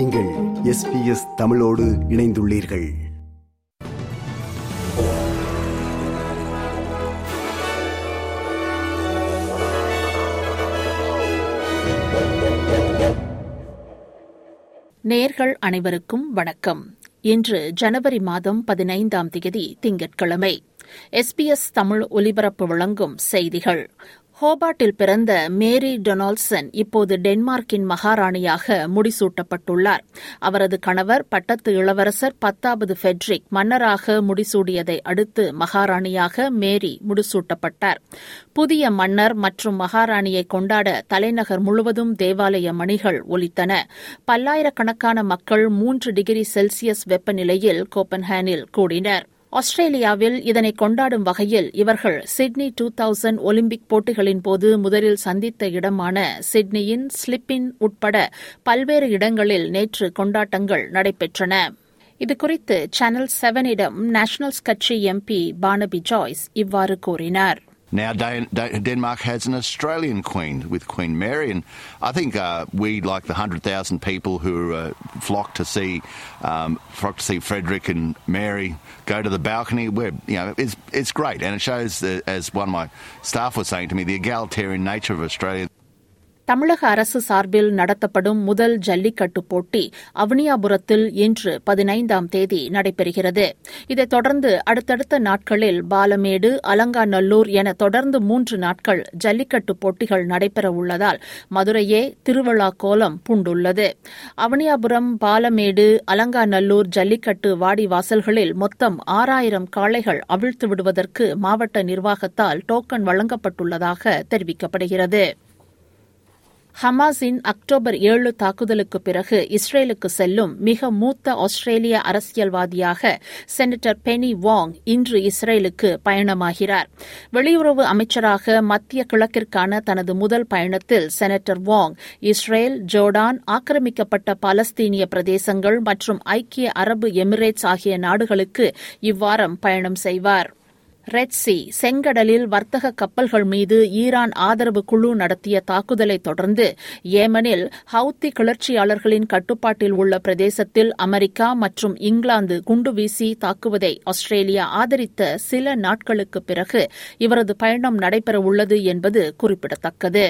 நீங்கள் எஸ்பிஎஸ் தமிழோடு இணைந்துள்ளீர்கள். நேர்கள் அனைவருக்கும் வணக்கம். இன்று ஜனவரி மாதம் பதினைந்தாம் தேதி திங்கட்கிழமை. எஸ்பிஎஸ் தமிழ் ஒலிபரப்பு வழங்கும் செய்திகள். ஹோபாட்டில் பிறந்த மேரி டொனால்ட்சன் இப்போது டென்மார்க்கின் மகாராணியாக முடிசூட்டப்பட்டுள்ளார். அவரது கணவர் பட்டத்து இளவரசர் பத்தாவது ஃபெட்ரிக் மன்னராக முடிசூடியதை அடுத்து மகாராணியாக மேரி முடிசூட்டப்பட்டார். புதிய மன்னர் மற்றும் மகாராணியை கொண்டாட தலைநகர் முழுவதும் தேவாலய மணிகள் ஒலித்தன. பல்லாயிரக்கணக்கான மக்கள் மூன்று டிகிரி செல்சியஸ் வெப்பநிலையில் கோப்பன்ஹேனில் கூடினர். ஆஸ்திரேலியாவில் இதனை கொண்டாடும் வகையில் இவர்கள் சிட்னி டூ தௌசண்ட் ஒலிம்பிக் போட்டிகளின் போது முதலில் சந்தித்த இடமான சிட்னியின் ஸ்லிப்பின் உட்பட பல்வேறு இடங்களில் நேற்று கொண்டாட்டங்கள் நடைபெற்றன. இதுகுறித்து சேனல் செவனிடம் நேஷனல்ஸ் கட்சி எம்பி பானபி ஜாய்ஸ் இவ்வாறு கூறினார். Now, Dan- Dan- Denmark has an Australian Queen with Queen Mary, and I think uh, we, like the hundred thousand people who uh, flock to see um, flock to see Frederick and Mary go to the balcony, we're, you know, it's it's great, and it shows, uh, as one of my staff was saying to me, the egalitarian nature of Australia. தமிழக அரசு சார்பில் நடத்தப்படும் முதல் ஜல்லிக்கட்டு போட்டி அவனியாபுரத்தில் இன்று பதினைந்தாம் தேதி நடைபெறுகிறது. இதைத் தொடர்ந்து அடுத்தடுத்த நாட்களில் பாலமேடு அலங்காநல்லூர் என தொடர்ந்து மூன்று நாட்கள் ஜல்லிக்கட்டு போட்டிகள் நடைபெற உள்ளதால் மதுரையே திருவிழா கோலம் பூண்டுள்ளது. அவனியாபுரம் பாலமேடு அலங்காநல்லூர் ஜல்லிக்கட்டு வாடி வாசல்களில் மொத்தம் ஆறாயிரம் காளைகள் அவிழ்த்து விடுவதற்கு மாவட்ட நிர்வாகத்தால் டோக்கன் வழங்கப்பட்டுள்ளதாக தெரிவிக்கப்படுகிறது. ஹமாஸின் அக்டோபர் ஏழு தாக்குதலுக்கு பிறகு இஸ்ரேலுக்கு செல்லும் மிக மூத்த ஆஸ்திரேலிய அரசியல்வாதியாக செனட்டர் பெனி வாங் இன்று இஸ்ரேலுக்கு பயணமாகிறார். வெளியுறவு அமைச்சராக மத்திய கிழக்கிற்கான தனது முதல் பயணத்தில் செனட்டர் வாங் இஸ்ரேல் ஜோர்டான் ஆக்கிரமிக்கப்பட்ட பாலஸ்தீனிய பிரதேசங்கள் மற்றும் ஐக்கிய அரபு எமிரேட்ஸ் ஆகிய நாடுகளுக்கு இவ்வாரம் பயணம் செய்வார். ரெட் சி செங்கடலில் வர்த்தக கப்பல்கள் மீது ஈரான் ஆதரவு குழு நடத்திய தாக்குதலை தொடர்ந்து ஏமனில் ஹவுத்தி கிளர்ச்சியாளர்களின் கட்டுப்பாட்டில் உள்ள பிரதேசத்தில் அமெரிக்கா மற்றும் இங்கிலாந்து குண்டு வீசி தாக்குவதை ஆஸ்திரேலியா ஆதரித்த சில நாட்களுக்கு பிறகு இவரது பயணம் நடைபெறவுள்ளது என்பது குறிப்பிடத்தக்கது.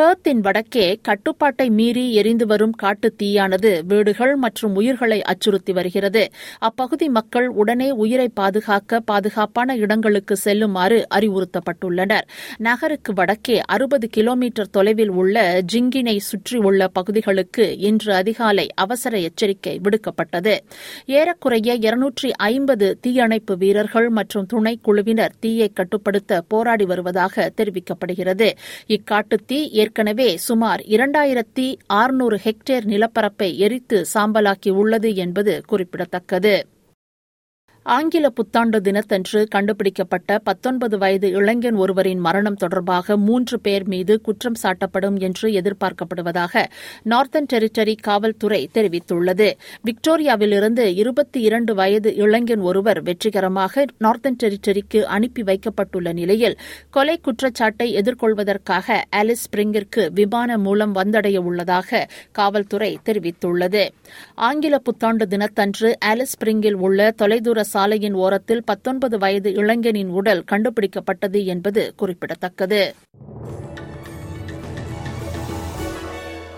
பேர்த்தின் வடக்கே கட்டுப்பாட்டை மீறி எரிந்து வரும் காட்டுத் தீயானது வீடுகள் மற்றும் உயிர்களை அச்சுறுத்தி வருகிறது. அப்பகுதி மக்கள் உடனே உயிரை பாதுகாக்க பாதுகாப்பான இடங்களுக்கு செல்லுமாறு அறிவுறுத்தப்பட்டுள்ளனர். நகருக்கு வடக்கே அறுபது கிலோமீட்டர் தொலைவில் உள்ள ஜிங்கினை சுற்றியுள்ள பகுதிகளுக்கு இன்று அதிகாலை அவசர எச்சரிக்கை விடுக்கப்பட்டது. ஏறக்குறைய இருநூற்றி ஐம்பது தீயணைப்பு வீரர்கள் மற்றும் துணைக்குழுவினர் தீயை கட்டுப்படுத்த போராடி வருவதாக தெரிவிக்கப்படுகிறது. இக்காட்டு தீ ஏற்கனவே சுமார் இரண்டாயிரத்தி ஆறுநூறு ஹெக்டேர் நிலப்பரப்பை எரித்து சாம்பலாக்கி உள்ளது என்பது குறிப்பிடத்தக்கது. ஆங்கில புத்தாண்டு தினத்தன்று கண்டுபிடிக்கப்பட்ட பத்தொன்பது வயது இளைஞன் ஒருவரின் மரணம் தொடர்பாக மூன்று பேர் மீது குற்றம் சாட்டப்படும் என்று எதிர்பார்க்கப்படுவதாக நார்த்தன் டெரிட்டரி காவல்துறை தெரிவித்துள்ளது. விக்டோரியாவிலிருந்து இருபத்தி இரண்டு வயது இளைஞன் ஒருவர் வெற்றிகரமாக நார்த்தன் டெரிட்டரிக்கு அனுப்பி வைக்கப்பட்டுள்ள நிலையில் கொலை குற்றச்சாட்டை எதிர்கொள்வதற்காக ஆலிஸ் ஸ்பிரிங்கிற்கு விமானம் மூலம் வந்தடைய உள்ளதாக காவல்துறை தெரிவித்துள்ளது. ஆங்கில புத்தாண்டு தினத்தன்று ஆலிஸ் ஸ்பிரிங்கில் உள்ள தொலைதூர சாலையின் ஓரத்தில் பத்தொன்பது வயது இளைஞனின் உடல் கண்டுபிடிக்கப்பட்டது என்பது குறிப்பிடத்தக்கது.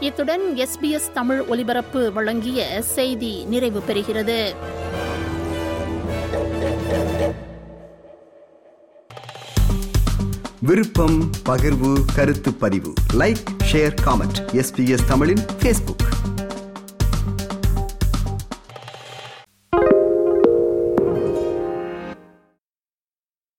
இத்துடன் எஸ்பிஎஸ் தமிழ் ஒலிபரப்பு வழங்கிய செய்தி நிறைவு பெறுகிறது. விருப்பம் பகிர்வு கருத்து பதிவு. லைக் ஷேர் காமெண்ட் எஸ்பிஎஸ் தமிழின் பேஸ்புக்